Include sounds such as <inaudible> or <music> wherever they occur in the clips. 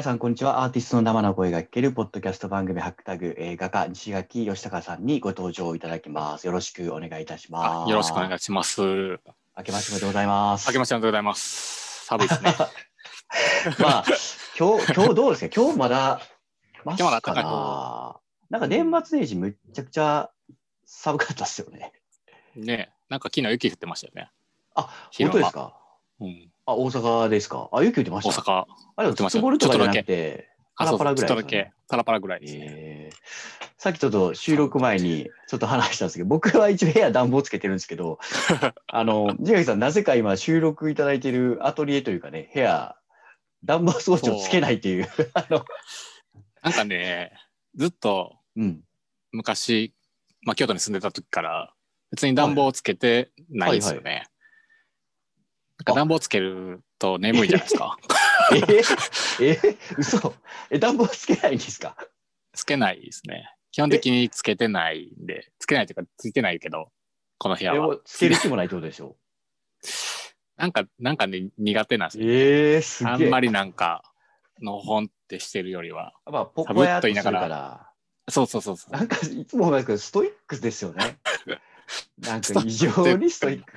皆さん、こんにちは。アーティストの生の声が聞けるポッドキャスト番組、ハックタグ、えー、画家、西垣義孝さんにご登場いただきます。よろしくお願いいたします。よろしくお願いします。明明けましておめでとうございます。けましておめでとうございます。寒いですね。<laughs> まあ、今日、今日どうですか？今日まだ、まだかな？なんか年末年始むっちゃくちゃ寒かったですよね。ねなんか昨日雪降ってましたよね。あ、本当ですか？うん。あ、大阪ですか？あ、雪降ってました。大阪。あれ、降ってました積もるとかじゃなくて、パラパラぐらいちょっとだけ、パラパラぐらいですね。えーさっきちょっと収録前にちょっと話したんですけど、僕は一応部屋暖房つけてるんですけど、<laughs> あの、ジ垣さん、なぜか今収録いただいてるアトリエというかね、部屋、暖房装置をつけないっていう、<laughs> あの、なんかね、ずっとうん。昔、まあ、京都に住んでた時から、別に暖房をつけてないですよね。なんか暖房つけると眠いじゃないですか。<laughs> ええ嘘え、暖房つけないんですか？つけないですね。基本的につけてないんで、つけないというか、ついてないけど、この部屋は。つける気もないってことでしょ？なんか、なんかね、苦手なんですよ。ええすげえ。あんまりなんか、のほんってしてるよりは。まあ、ポと言いながら、そうそうそうそう。なんかいつも思うんですけど、ストイックですよね。<laughs> なんか異常にストイック。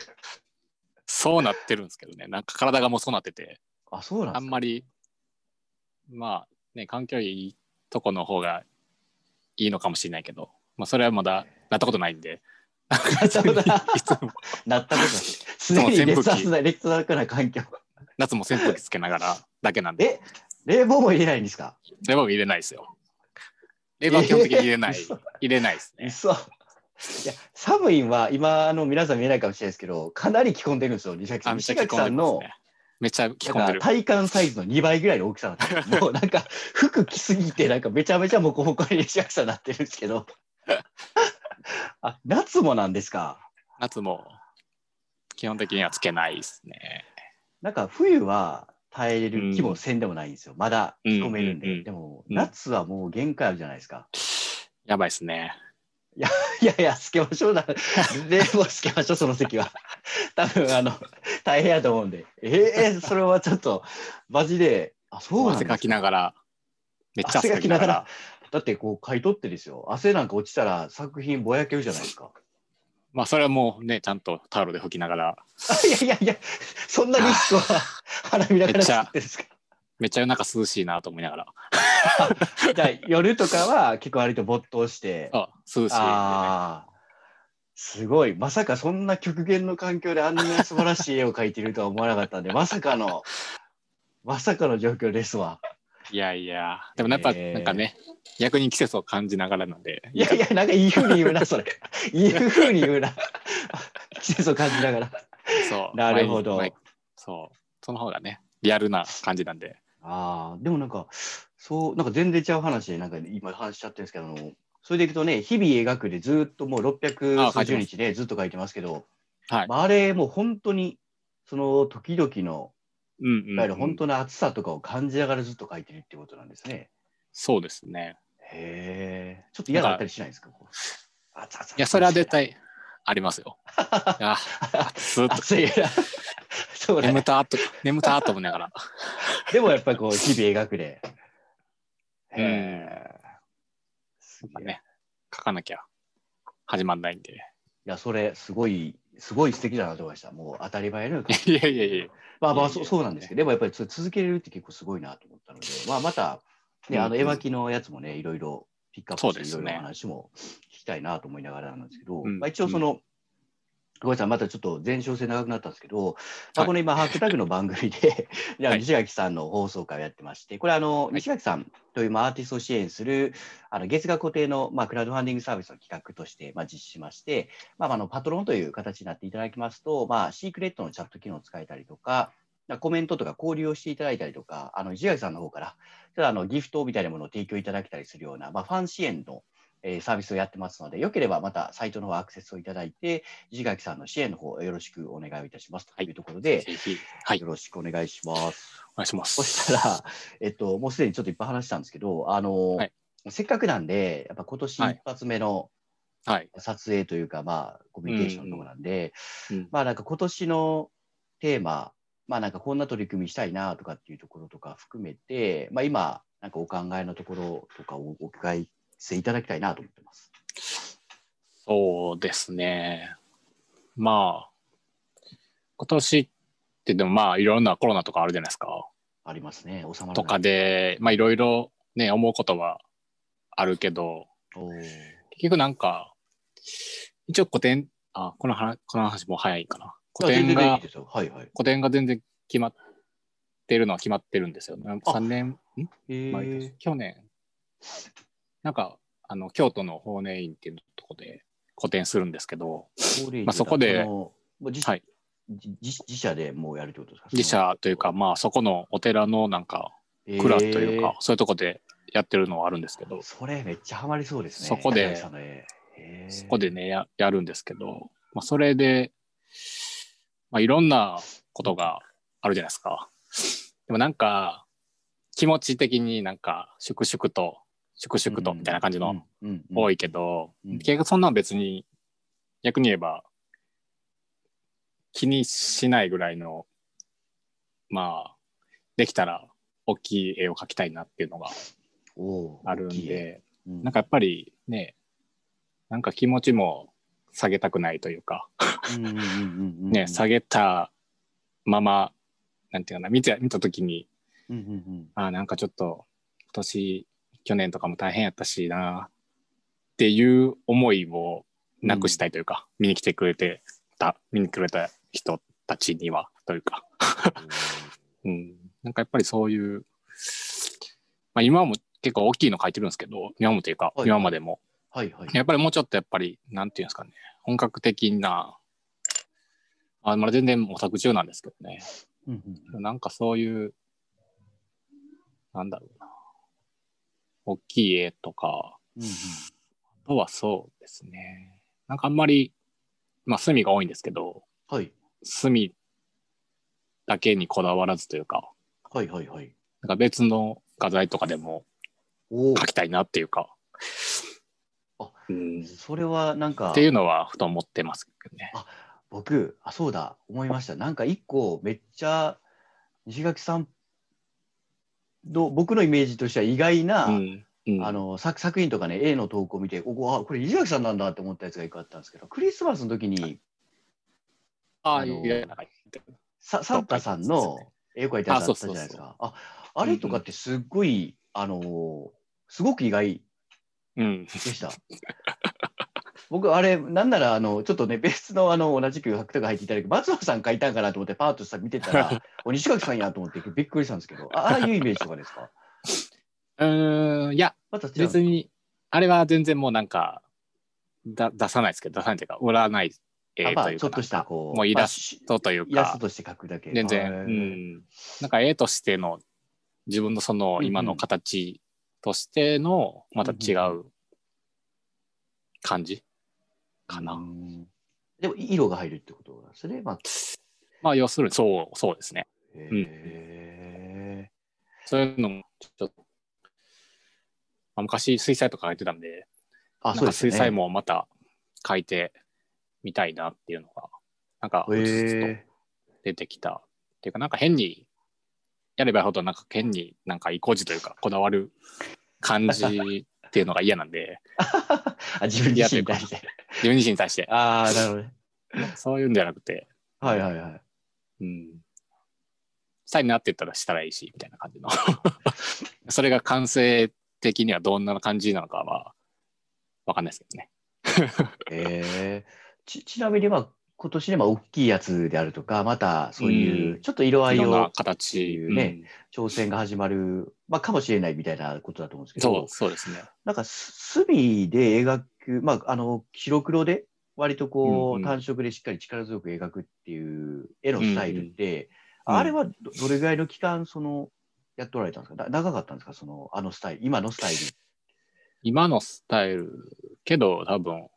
そうなってるんですけどね。なんか体がもうそうなってて、あ、そうなんあんまり、まあね、環境いいとこの方がいいのかもしれないけど、まあそれはまだなったことないんで。なったことないなったことない。常に劣悪な、劣悪な環境。夏も扇風機つけながらだけなんで、え、冷房も入れないんですか？冷房入れないですよ。冷房は基本的に入れない。えー入れないですね。嘘。いや、寒いんは今、あの、皆さん見えないかもしれないですけど、かなり着込んでるんですよ、西垣さあ、ん。西垣さんの、ね。めっちゃ着込んでる。体感サイズの2倍ぐらいの大きさなんで。<laughs> もうなんか、服着すぎて、なんかめちゃめちゃモコモコに西垣さんになってるんですけど。あ、夏もなんですか？夏も基本的にはつけないですね。なんか冬は耐えれる気もせんでもないんですよ。まだ着込めるんで。うんうんうんでも、うん夏はもう限界あるじゃないですか。やばいですね。いやいや、つけましょうな。冷房つけましょう、その席は。多分あの、大変やと思うんで。えー、それはちょっと、マジで、あ、そうなんですか汗かきながら、めっちゃ汗かきながら。だってこう、買い取ってですよ。汗なんか落ちたら作品ぼやけるじゃないですか。まあそれはもうね、ちゃんとタオルで拭きながら、あいやいやいや、そんなリスクは <laughs> 花見ながら作ってるんですか。めっちゃ夜中涼しいなと思いながら、<laughs> じゃあ夜とかは結構割と没頭して。あ涼しい。すごい。まさかそんな極限の環境であんな素晴らしい絵を描いているとは思わなかったんで、<laughs> まさかの、まさかの状況ですわ。いやいや、でもやっぱえーなんかね、逆に季節を感じながらなんで、いやいや、なんかいい風に言うな、それ。<laughs> いい風に言うな。季節を感じながら。そう。なるほどそう。その方がね、リアルな感じなんで。ああ、でもなんか、そう、なんか全然違う話で、なんか今話しちゃってるんですけど、あのそれでいくとね、日々描くでずっともうあ600数書いてます十日でずっと書いてますけど、はい。まあ、あれもう本当に、その時々の、うんうん、いわゆる本当の暑さとかを感じながらずっと書いてるってことなんですね。そうですね。へえ。ちょっと嫌だったりしないですか？いや、それは絶対ありますよ。いや、<laughs> 暑いな。<laughs> そうね。眠たと、眠たと思いながら。<laughs> でもやっぱりこう、日々描くで。へうんえ。すげえね、書かなきゃ始まんないんで。いや、それ、すごい、すごい素敵だなと思いました。もう当たり前のように <laughs> いやいやいや。まあまあ、そうそうなんですけど、でもやっぱりそれ続けれるって結構すごいなと思ったので、まあまた、ね、あの、うん絵巻のやつもね、いろいろピックアップして、いろいろお話も聞きたいなと思いながらなんですけど、うんまあ一応その、ごめんなさい、またちょっと前哨戦長くなったんですけど、まあ、はいこの今、ハッシュタグの番組で、<laughs> じゃ西垣さんの放送会をやってまして、これあの、い。西垣さんというまあアーティストを支援する、あの月額固定の、まあ、クラウドファンディングサービスの企画として、まあ、実施しまして、まあ、あのパトロンという形になっていただきますと、まあ、シークレットのチャット機能を使えたりとか、コメントとか交流をしていただいたりとか、あの石垣さんの方から、ちょっとあのギフトみたいなものを提供いただけたりするような、まあ、ファン支援の、えーサービスをやってますので、よければまたサイトの方アクセスをいただいて、石垣さんの支援の方よろしくお願いいたします。というところで、はい、よろしくお願いします。お願いしまそす。したら、えっと、もうすでにちょっといっぱい話したんですけど、あの、はい。せっかくなんで、やっぱ今年はい。一発目のはい。撮影というか、まあ、コミュニケーションのところなんで、うん。まあ、なんか今年のテーマまあなんかこんな取り組みしたいなとかっていうところとか含めて、まあ今、なんかお考えのところとかをお伺いしていただきたいなと思ってます。そうですね。まあ、今年ってでもまあいろんなコロナとかあるじゃないですか。ありますね。収まとか。で、まあいろいろね、思うことはあるけど、結局なんか、一応古典、あ、この話、この話もう早いかな。古典が。はいはい。古典が全然決まってるのは決まってるんですよね。3年、ん？えー、去年、なんか、あの、京都の法然院っていうとこで古典するんですけど、まあそこではい自社でもうやるってことですか？自社というか、まあそこのお寺のなんか、蔵というか、そういうとこでやってるのはあるんですけどえー、それめっちゃハマりそうですね。そこで高橋さんの絵へーそこでねや、やるんですけど、まあ、それで、まあ、いろんなことがあるじゃないですか。でもなんか、気持ち的になんか、粛々と、粛々とみたいな感じの多い。いけど、うん。結局そんなん別に、逆に言えば、気にしないぐらいの、まあ、できたら大きい絵を描きたいなっていうのがあるんで、うん。なんかやっぱりね、なんか気持ちも下げたくないというか、ね、下げたまま、なんていうかな、見て見たときに、うんうんうん。ああ、なんかちょっと、今年、去年とかも大変やったしな、っていう思いをなくしたいというか、見に来てくれてた、見に来れた人たちには、というか、うん、なんかやっぱりそういう、まあ今も結構大きいの書いてるんですけど、今もというか、はい。今までも、はいはい。やっぱりもうちょっとやっぱり、なんていうんですかね、本格的な、あまだ全然模索中なんですけどね。うんうん。なんかそういう、なんだろうな。大きい絵とか、うんうん。あとはそうですね。なんかあんまり、まあ墨が多いんですけど、はい。墨だけにこだわらずというか、はいはいはい。なんか別の画材とかでもお。描きたいなっていうか、あうん、それはなんかっていうのはふと思ってますけどね。僕あそうだ。思いました。なんか一個めっちゃ西垣さんの僕のイメージとしては意外な、うんうんあの作作品とかね A の投稿を見てここあこれ西垣さんなんだって思ったやつが一個あったんですけどクリスマスの時にああのササンタさんの絵を描いたやつあったじゃないですかああれとかってすっごい、あのすごく意外うん。でした。<laughs> 僕、あれ、なんなら、あの、ちょっとね、別の、あの、同じく芥が入っていただいて、松野さん書いたんかなと思って、パーッとさ見てたら、<laughs> お西垣さんやと思って、びっくりしたんですけど、あああいうイメージとかですか？うーん、いや、ま別に、あれは全然もうなんか、だ出さないですけど、出さないというか、売らない絵というか、あまあ、ちょっとした、こう、もうイラスストというかイラスト、として描くだけ。全然、はいうん。なんか絵としての、自分のその今の形としての、また違う感じ？かな。うんでも、色が入るってことなんですね。まあ、まあ、要するに、そう、そうですね。へそういうのも、ちょっと、まあ、昔、水彩とか書いてたんで、ーあ、そうですね。か水彩もまた書いてみたいなっていうのが、なんか、ふつふつとへ出てきた。っていうか、なんか変に、やればやるほど、なんか変になんか意固地というか、こだわる感じっていうのが嫌なんで、ー <laughs> あ、自分自身に対して。自分自身に対して、ああ、なるほどね。そういうんじゃなくて、はいはいはい。うん。したいなって言ったらしたらいいし、みたいな感じの。<laughs> それが完成的にはどんな感じなのかは、わかんないですけどね。<laughs> えー、ちちなみに、まあ、今年でまあ大きいやつであるとか、またそういううちょっと色合いを形。いうね挑戦が始まる、まあ、かもしれないみたいなことだと思うんですけど、、そうですね。なんかす墨で描く、まあ、あの白黒で割とこう、単色でしっかり力強く描くっていう絵のスタイルって、うん。あれはどどれぐらいの期間そのやっておられたんですか？な長かったんですか？そのあのスタイル今のスタイル。今のスタイル、けど多分、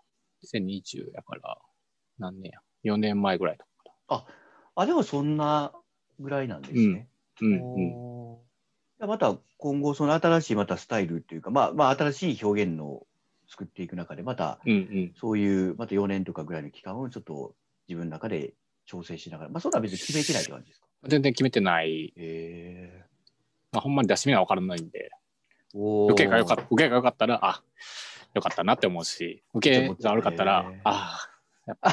2020やから、何年や、4年前ぐらいとか。あでもそんなぐらいなんですね。うんうん。おーじゃあまた今後、その新しいまたスタイルっていうか、まあ、まあ、新しい表現のを作っていく中で、またうんうん。そういう、また4年とかぐらいの期間をちょっと自分の中で調整しながら、まあ、そんな別に決めてないって感じですか？全然決めてない、へまあ、ほんまに出し目は分からないんで、受けが良かった、受けが良かったら、あ、良かったなって思うし、受けが悪かったらへー、あやっぱ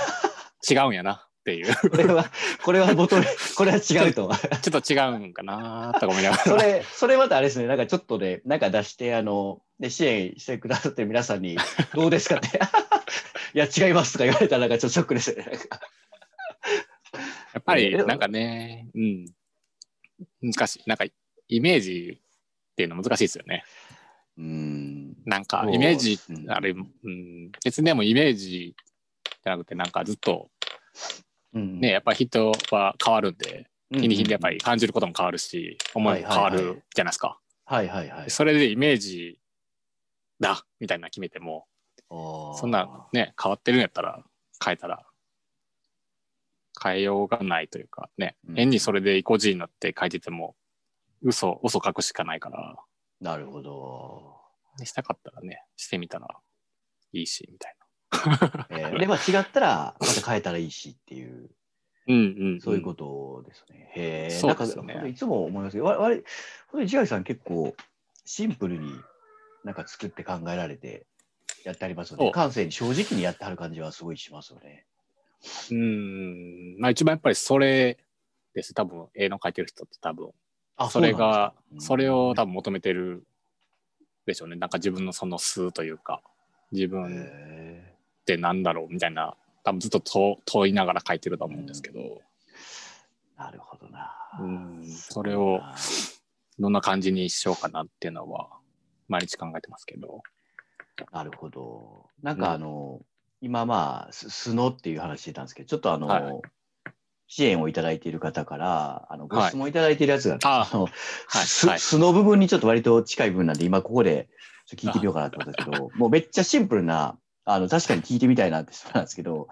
違うんやなっていう、これは、これは求め、これは違うと。ちょっと違うんかなとか思いながら。それ、それまたあれですね、なんかちょっとね、なんか出して、あの、で支援してくださってる皆さんに、どうですかって、<laughs> いや、違いますとか言われたら、なんかちょっとショックですよね。やっぱりえーなんかね、うん、難しい。なんかイメージっていうの難しいですよね。うん。なんかイメージうんあれ、うん、別にでもイメージじゃなくてなんかずっとうん。ね、やっぱり人は変わるんで、うん日に日にやっぱり感じることも変わるし、思いも変わるじゃないですか。はいはいはい。それでイメージだみたいなの決めても、そそんなね、変わってるんやったら変えたら変えようがないというかね、うん。変にそれで意固地になって書いてても、嘘、嘘書くしかないから、なるほど。したかったらね、してみたらいいし、みたいえーで、まあ違ったら、また変えたらいいしっていう、な。うんうん、そういうことですね。へえ。そなか、うんですよねほんといつも思いますけど、わわれ、ほんとさん結構シンプルになんか作って考えられてやってありますよね。そう感性に正直にやってはる感じはすごいしますよね。うん、まあ一番やっぱりそれです。多分、絵の描いてる人って多分、あそれが、うなんそれを多分分求めてるでしょうね。なんか自分のその素というか、自分っへてなんだろうみたいな、多分ずっと問問いながら書いてると思うんですけど、ーなるほどな。うん、それをどんな感じにしようかなっていうのは、毎日考えてますけど。なるほど。なんかあの、今まあ、す素のっていう話してたんですけど、ちょっとあの、はい支援をいただいている方から、あのごはい質問いただいているやつがあって、あのはい素の部分にちょっと割と近い部分なんで、今ここで聞いてみようかなと思ったんですけど、もうめっちゃシンプルな、あの、確かに聞いてみたいなって人なんですけど、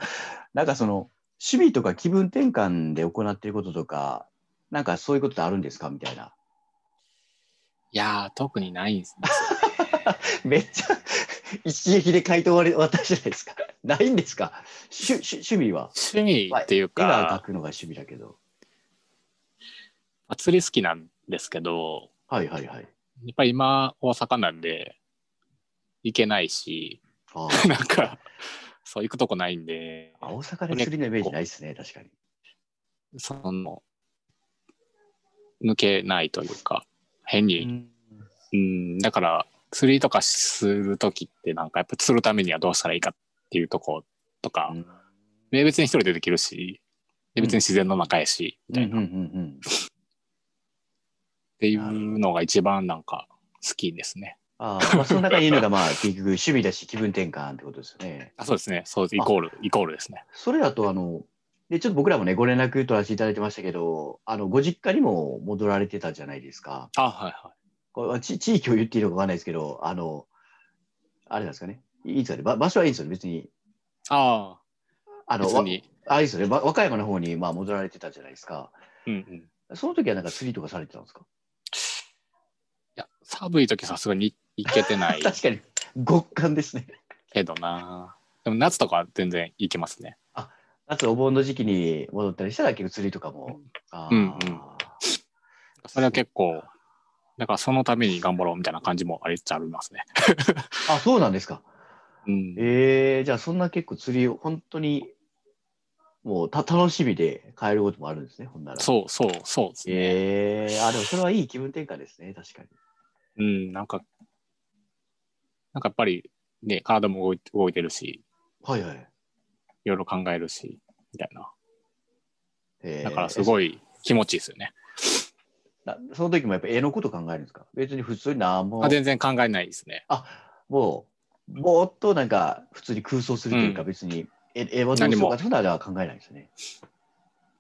なんかその、趣味とか気分転換で行っていることとか、なんかそういうことってあるんですか？みたいな。いやー、特にないんですね。<laughs> めっちゃ一撃で回答終わり渡したじゃないですか。ないんですか？趣趣趣味は。趣味っていう絵が描か、くのが趣味だけど。まあ釣り好きなんですけど、はいはいはい。やっぱり今大阪なんで行けないし、あなんかそう行くとこないんで、あ大阪で釣りのイメージないですね、確かに。その抜けないというか、変に、うん、だから釣りとかするときってなんかやっぱ釣るためにはどうしたらいいかっていうとことか、うん。で別に一人でできるし、で別に自然の中やし、みたいな、っていうのが一番なんか好きですね。ああ、まあ、その中にいるのが、まあ、<laughs> 結局趣味だし、気分転換ってことですよね。あそうですね、そうイコール、イコールですね。それだと、あの、で、ちょっと僕らもね、ご連絡取らせていただいてましたけど、あの、ご実家にも戻られてたじゃないですか。あ、はいはい。これち地域を言っていいのかわかんないですけど、あの、あれなんですかね。いいですかね。ば場所はいいんですよね、別に。ああ、あの、わ別に。あれですよね。わ和歌山の方に、まあ、戻られてたじゃないですか。うんうん。いその時はなんか釣りとかされてたんですか？や、寒い時さすがに行けてない <laughs> 確かに、極寒ですね。けどな。でも夏とかは全然行けますね。夏お盆の時期に戻ったりしたら結構釣りとかも。あーうんうんそれは結構、だからそのために頑張ろうみたいな感じもありつつありますね。あ、そうなんですか。うん。えー、じゃあそんな結構釣りを本当にもうた楽しみで変えることもあるんですね、ほんなら。そうそうそうですね。えー、あ、でもそれはいい気分転換ですね、確かに。うん、なんか、なんかやっぱりね、体も動い動いてるし、はいはい。いろいろ考えるし、みたいな。えーだからすごい気持ちいいですよね。なその時もやっぱ絵のこと考えるんですか？別に普通に何もあ、全然考えないですね。あもうぼーっとなんか普通に空想するというか、うん別に絵絵はどうしようかとかは考えないですね。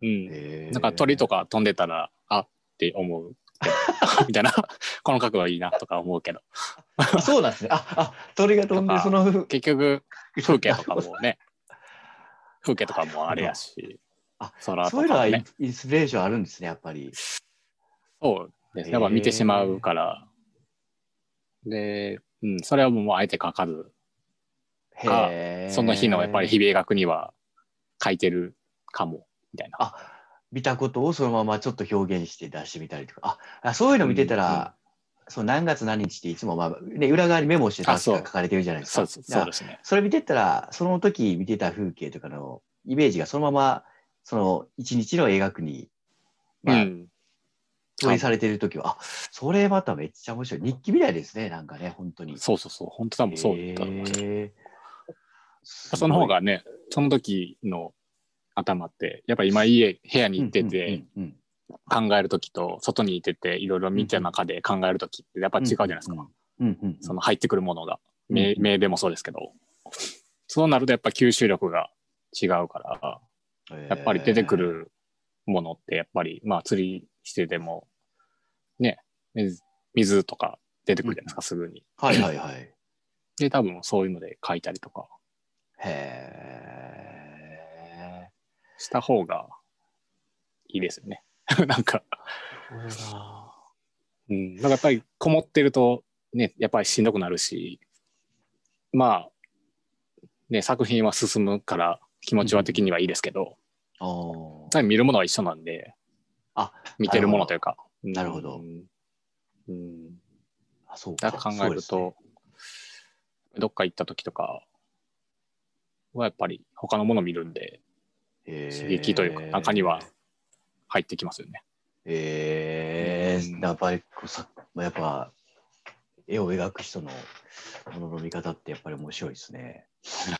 うん。えーなんか鳥とか飛んでたら、あって思う。<laughs> みたいな。この角度はいいなとか思うけど。あそうなんですね。ああ鳥が飛んでその結局、風景とかもね、風景とかもあれやし、あ空とそういうのはインスピレーションあるんですね、やっぱり。そうですね。やっぱ見てしまうから。で、うん、それはもうあえて書かず、かその日のやっぱり日々描くには書いてるかも、みたいな。あ見たことをそのままちょっと表現して出してみたりとか、ああそういうの見てたら、そう何月何日っていつも、まあね、裏側にメモして確か書かれてるじゃないですか。そうそうですね。それ見てたら、その時見てた風景とかのイメージがそのまま、その一日の描くに、まあ、うん。投影されてる時は、あ、それまためっちゃ面白い。日記みたいですね、なんかね、本当に。そうそうそう。本当多分そうだと思います。その方がね、その時の頭って、やっぱ今家、部屋に行ってて考える時と、外にいてていろいろ見てる中で考える時ってやっぱ違うじゃないですか。その入ってくるものが。うん目目でもそうですけど。そうなるとやっぱ吸収力が違うから、やっぱり出てく。るものってやっぱり、まあ釣りしてても、ね、水水とか出てくるじゃないですか、すぐに。はいはいはい。で、多分そういうので書いたりとかへした方がいいですよね。<laughs> なんか、え。うん。なんかやっぱりこもってると、ね、やっぱりしんどくなるし、まあ、ね、作品は進むから気持ちは的にはいいですけど、あーやっぱり見るものは一緒なんで、あ、見てるものというか。なるほどうん。うんあそうか。だから考えると、どっか行った時とかはやっぱり他のもの見るんで刺刺激というか中には入ってきますよね。えー、うんやっぱりこうさやっぱ絵を描く人のものの見方ってやっぱり面白いですね。<laughs>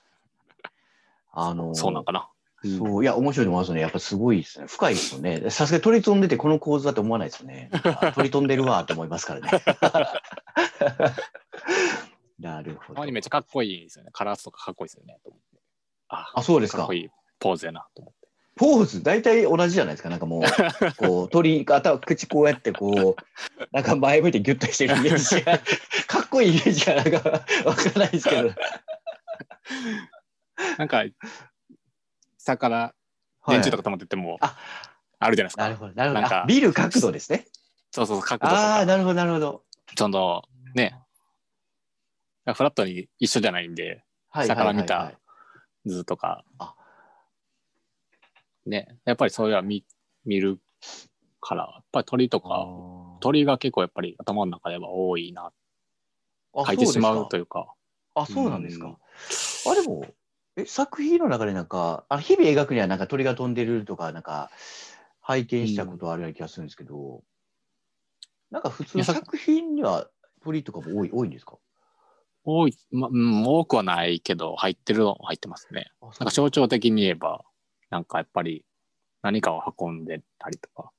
あのそうなんかな。そういや面白いと思いますね。やっぱすごいですね。深いですよね。さすがに鳥飛んでてこの構図だと思わないですよね。鳥飛んでるわと思いますからね。<laughs> なるほどたまに。めっちゃかっこいいですよね。カラスとかかっこいいですよね。ああそうですかかっこいいポーズやなと思って。ポーズ大体同じじゃないですか。なんかもう <laughs> こう鳥頭口こうやってこうなんか前向いてギュッとしてるイメージが <laughs> かっこいいイメージがなんかわからないですけど。なんか、下から電柱とか止まってても、ああるじゃないですか。なるほどなるほど。なんかあ見る角度ですね。そうそう、角度とか、ああなるほどなるほど。その、ね、フラットに一緒じゃないんで、はい下から見たはいはいはい図とかあ、ね、やっぱりそういうのは見見るから、やっぱり鳥とか、あ鳥が結構やっぱり頭の中では多いな、ー書いてしまうあというか、あそうなんですか。あでもえ作品の中でなんかあ日々描くにはなんか鳥が飛んでるとかなんか拝見したことあるような気がするんですけど、なんか普通作品には鳥とかも多い多いんですか？多い、まうん、多くはないけど、入ってるのは入ってますね。なんか象徴的に言えば、なんかやっぱり何かを運んでたりとか、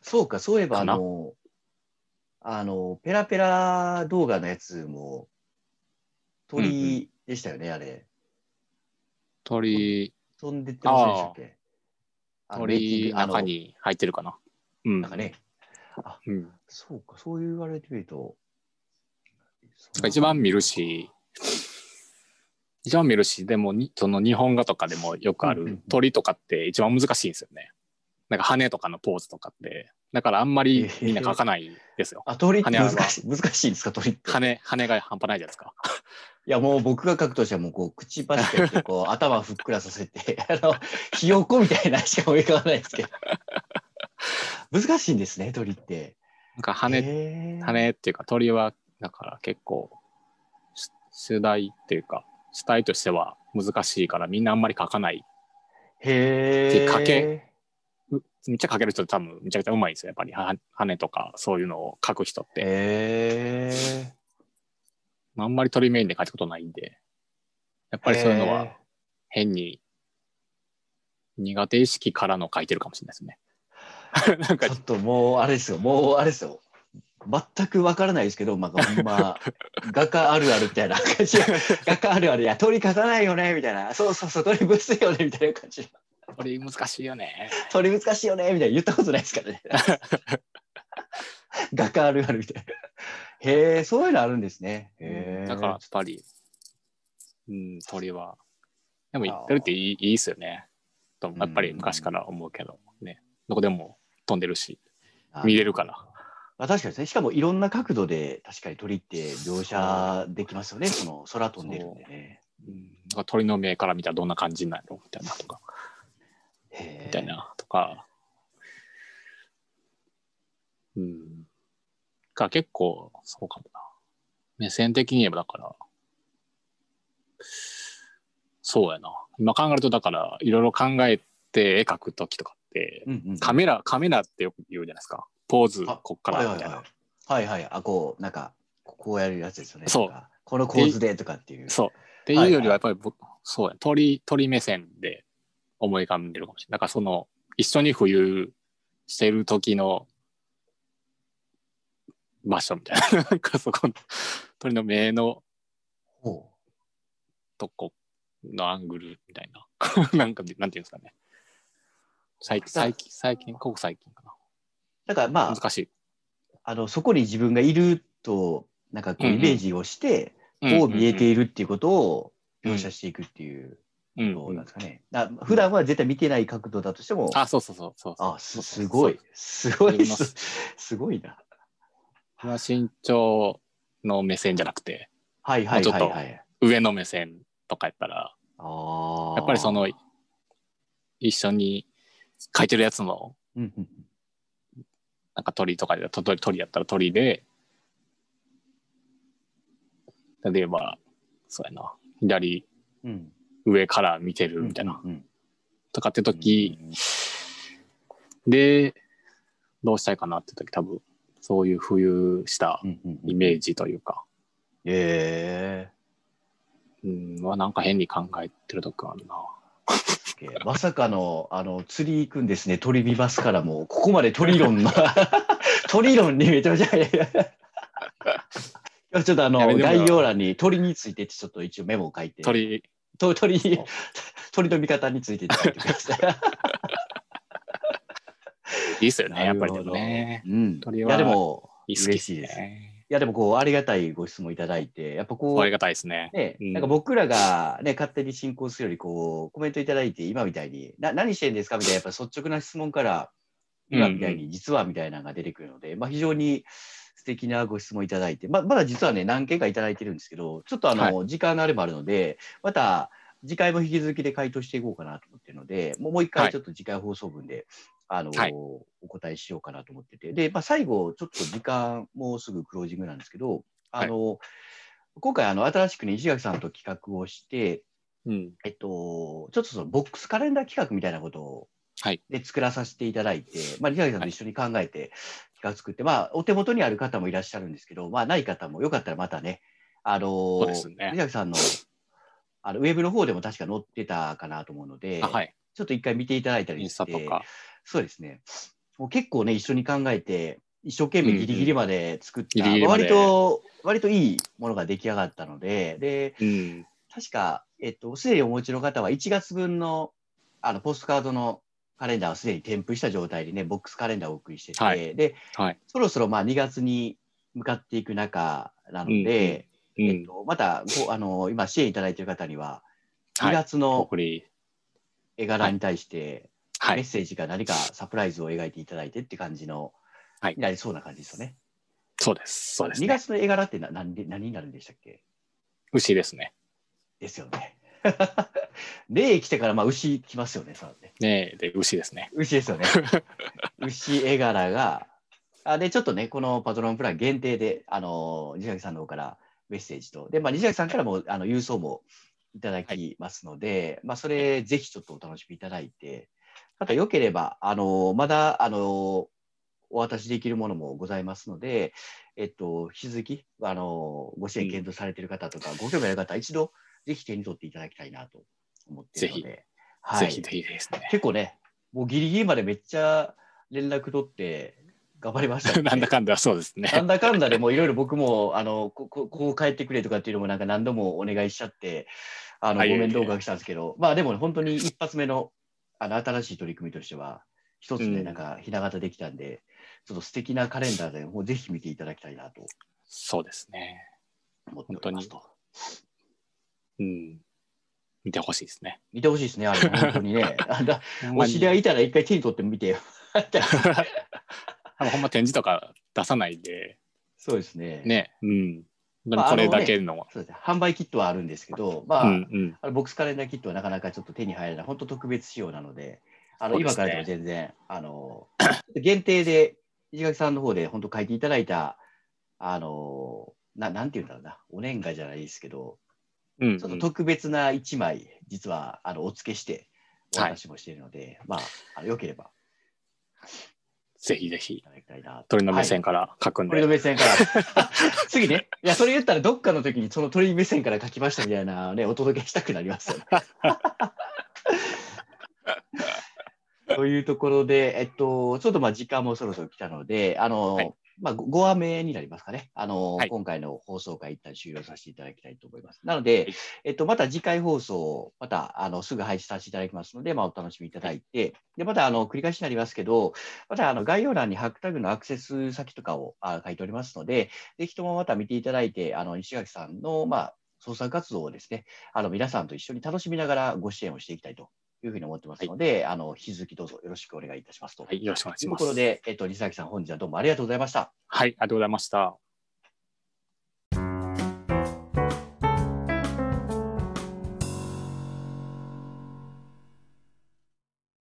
そうか、そういえば、あの、あの、ペラペラ動画のやつも、鳥でしたよね、あれ。鳥、飛んでってませんでしたっけ？鳥中に入ってるかな。うん。なんかね、うん。そうか、そう言われてみると。一番見るし、一番見るし、でもに、その日本画とかでもよくある鳥とかって一番難しいんですよね。なんか羽とかのポーズとかって。だからあんまりみんな描かないですよ。あ、鳥って難しい、難しいんですか、鳥って？羽、羽が半端ないじゃないですか。いや、もう僕が書くとしては、もう、こう、口ばってこう、<laughs> 頭ふっくらさせて、<laughs> あの、ひよこみたいなしか思い浮かばないですけど。難しいんですね、鳥って。なんか羽、羽っていうか鳥は、だから結構、し主題っていうか、主体としては難しいからみんなあんまり描かない。へえ。かけうめっちゃ描ける人多分めちゃくちゃうまいんですよ。やっぱりは羽とかそういうのを描く人って。へえ。あんまり鳥メインで描いたことないんで、やっぱりそういうのはへ変に苦手意識からの描いてるかもしれないですね。<laughs> なんかーちょっともう、あれですよ、もう、あれですよ。全くわからないですけど、まあ、ほんま、画家あるあるみたいな感じ。<laughs> 画家あるある、いや、鳥描かないよね、みたいな。そうそうそう、鳥むずいよね、みたいな感じ。鳥難しいよね。鳥難しいよね、みたいな言ったことないですからね。<laughs> 画家あるあるみたいな。へえ、そういうのあるんですね。へえ。だからやっぱり、うん、鳥は。でも言ってるっていいいいですよね。とやっぱり昔から思うけど、ね。どこでも飛んでるし、見れるから。まあ、確かにですね。しかもいろんな角度で確かに鳥って描写できますよね。その空飛んでるんでね。うん、鳥の目から見たらどんな感じになるのみたいなとか。みみたい。なとか、うん。が結構、そうかもな。目線的に言えばだから、そうやな。今考えるとだから、いろいろ考えて絵描くときとかって、うんうんカメラ、カメラってよく言うじゃないですか。ポーズ、あこっからみたいな。はいはい。あ、こう、なんか、こうやるやつですよね。そうなんかこの構図でとかっていう。そう。っていうよりはやっぱり僕、そうや、鳥、鳥目線で思い浮かんでるかもしれない。だからその、一緒に浮遊してる時の場所みたいな。<laughs> なんかそこの鳥の目のほとこのアングルみたいな。<laughs> なんか、なんていうんですかね。最近、最近、最近、ここ最近かう。だからまな。あ、難しい。あの、そこに自分がいると、なんかこう、イメージをして、こう見えているっていうことを描写していくっていううんうんことなんですかね。普段は絶対見てない角度だとしても、あ、そうそうそうそうそう。あ、すすごい。すごいす。<laughs> すごいな。今身長の目線じゃなくて、はいはいはいもうちょっとはい。上の目線とかやったら、ああ。やっぱりその、一緒に描いてるやつの、うんうんなんか鳥とかで、と鳥鳥やったら鳥で、例えば、そうやな、左うん。上から見てうん。るみたいな。とかって時うんで、どうしたいかなって時多分、そういう浮遊したイメージというか、えうん、はなんか変に考えてる時あるな。えー。まさかの、あの、釣り行くんですね。鳥見ますからもう、ここまで鳥論の、<laughs> 鳥論にめちゃめちゃ、ちょっとあの、概要欄に鳥についてちょっと一応メモを書いて、鳥、と鳥に、鳥の見方について書いてください。いいっすよね、やっぱりでもね。うん。鳥はでも、嬉しいです。ね。いや、でもこう、ありがたいご質問いただいて、やっぱこう、ありがたいですね。ね、うん。なんか僕らが、ね、勝手に進行するより、こう、コメントいただいて、今みたいに、な何してんですか？みたいな、やっぱ率直な質問から、今みたいに、実はみたいなのが出てくるので、まあ、非常に素敵なご質問いただいて、ままだ実はね、何件かいただいてるんですけど、ちょっとあの、時間のあればあるので、また、次回も引き続きで回答していこうかなと思ってるので、もう一はい。回ちょっと次回放送分で、あの、はい。お答えしようかなと思ってて、で、まあ、最後、ちょっと時間、もうすぐクロージングなんですけど、あの、今回、あの、新しくね、石垣さんと企画をして、うん。えっと、ちょっとそのボックスカレンダー企画みたいなことを、はい。で作らさせていただいて、まあ、西垣さんと一緒に考えて企画作って、まあ、お手元にある方もいらっしゃるんですけど、まあ、ない方もよかったらまたね、あのね。西垣さんのあのウェブの方でも確か載ってたかなと思うので、あ、はい。ちょっと一回見ていただいたりして、タとか。そうですね。もう結構ね、一緒に考えて、一生懸命ギリギリまで作った、ギリギリまで割と、割といいものが出来上がったので、で、うん。確か、えっと、すでにお持ちの方は1月分のあのポストカードのカレンダーをすでに添付した状態でね、ボックスカレンダーをお送りしてて、はいで、はい。そろそろまあ2月に向かっていく中なので、うん。えっと、またごあの、今支援いただいている方には、2はい。月の送り。絵柄に対して、はい。メッセージか何かサプライズを描いていただいてって感じの、はいになりそうな感じですよね。そうです。そうです2ね。月の絵柄ってな何で何になるんでしたっけ？牛ですね。ですよね。<laughs> 例来てからまあ牛来ますよね、そうね。ねえ、で、牛ですね。牛ですよね。<laughs> 牛絵柄が、あで、ちょっとね、このパトロンプラン限定で、あの、西垣さんの方からメッセージと、で、まあ、西垣さんからも、あの、郵送もいただきますので、まあ、それ、ぜひちょっとお楽しみいただいて、またよければ、あの、まだ、あの、お渡しできるものもございますので、えっと、引き続き、あの、ご支援検討されている方とか、ご興味ある方は一度、ぜひ手に取っていただきたいなと思っているので、はい、ぜひぜひですね。結構ね、もうギリギリまでめっちゃ連絡取って頑張りました、ね。<laughs> なんだかんだそうですね。なんだかんだでもいろいろ僕もあのこここう帰ってくれとかっていうのもなんか何度もお願いしちゃってあのはいご面倒をおかけしたんですけど、まあでも本当に一発目のあの新しい取り組みとしては一つね、うんなんかひな形できたんでちょっと素敵なカレンダーでもうぜひ見ていただきたいなとそうですね。思っておりますと。うん。見てほしいですね。見てほしいですね、あれ本当にね。あだ <laughs> お知り合いいたら一回手に取ってみて <laughs> よ。ほんま展示とか出さないで、そうですね。ね。うん。これだけの。そうですね。販売キットはあるんですけど、まあ、うん。うん。あのボックスカレンダーキットはなかなかちょっと手に入らない、本当特別仕様なので、あの、ね。今からでも全然、あの、<coughs> 限定で、石垣さんの方で本当書いていただいた、あの、ななんていうんだろうな、お年賀じゃないですけど、うんその特別な一枚、実はあのお付けして、おはい渡しもしているので、まあ、あのよければぜひぜひ。鳥の目線から書くんで、鳥の目線から。<laughs> 次ね、いや、それ言ったら、どっかの時にその鳥目線から書きましたみたいなね、お届けしたくなりますよね。<laughs> というところで、えっと、ちょっとまあ時間もそろそろ来たので、あの、はいまあ、5話目になりますかね。あの、はい今回の放送回一旦終了させていただきたいと思います。なので、はいえっと、また次回放送、また、あの、すぐ配信させていただきますので、まあ、お楽しみいただいて、で、また、あの、繰り返しになりますけど、また、あの、概要欄にハックタグのアクセス先とかをあ書いておりますので、ぜひともまた見ていただいて、あの、西垣さんの、まあ、創作活動をですね、あの、皆さんと一緒に楽しみながらご支援をしていきたいというふうに思ってますので、あの、引き続きどうぞよろしくお願いいたしますと。はい、よろしくお願いします。ころで、えっと、西垣さん、本日はどうもありがとうございました。はい、ありがとうございました。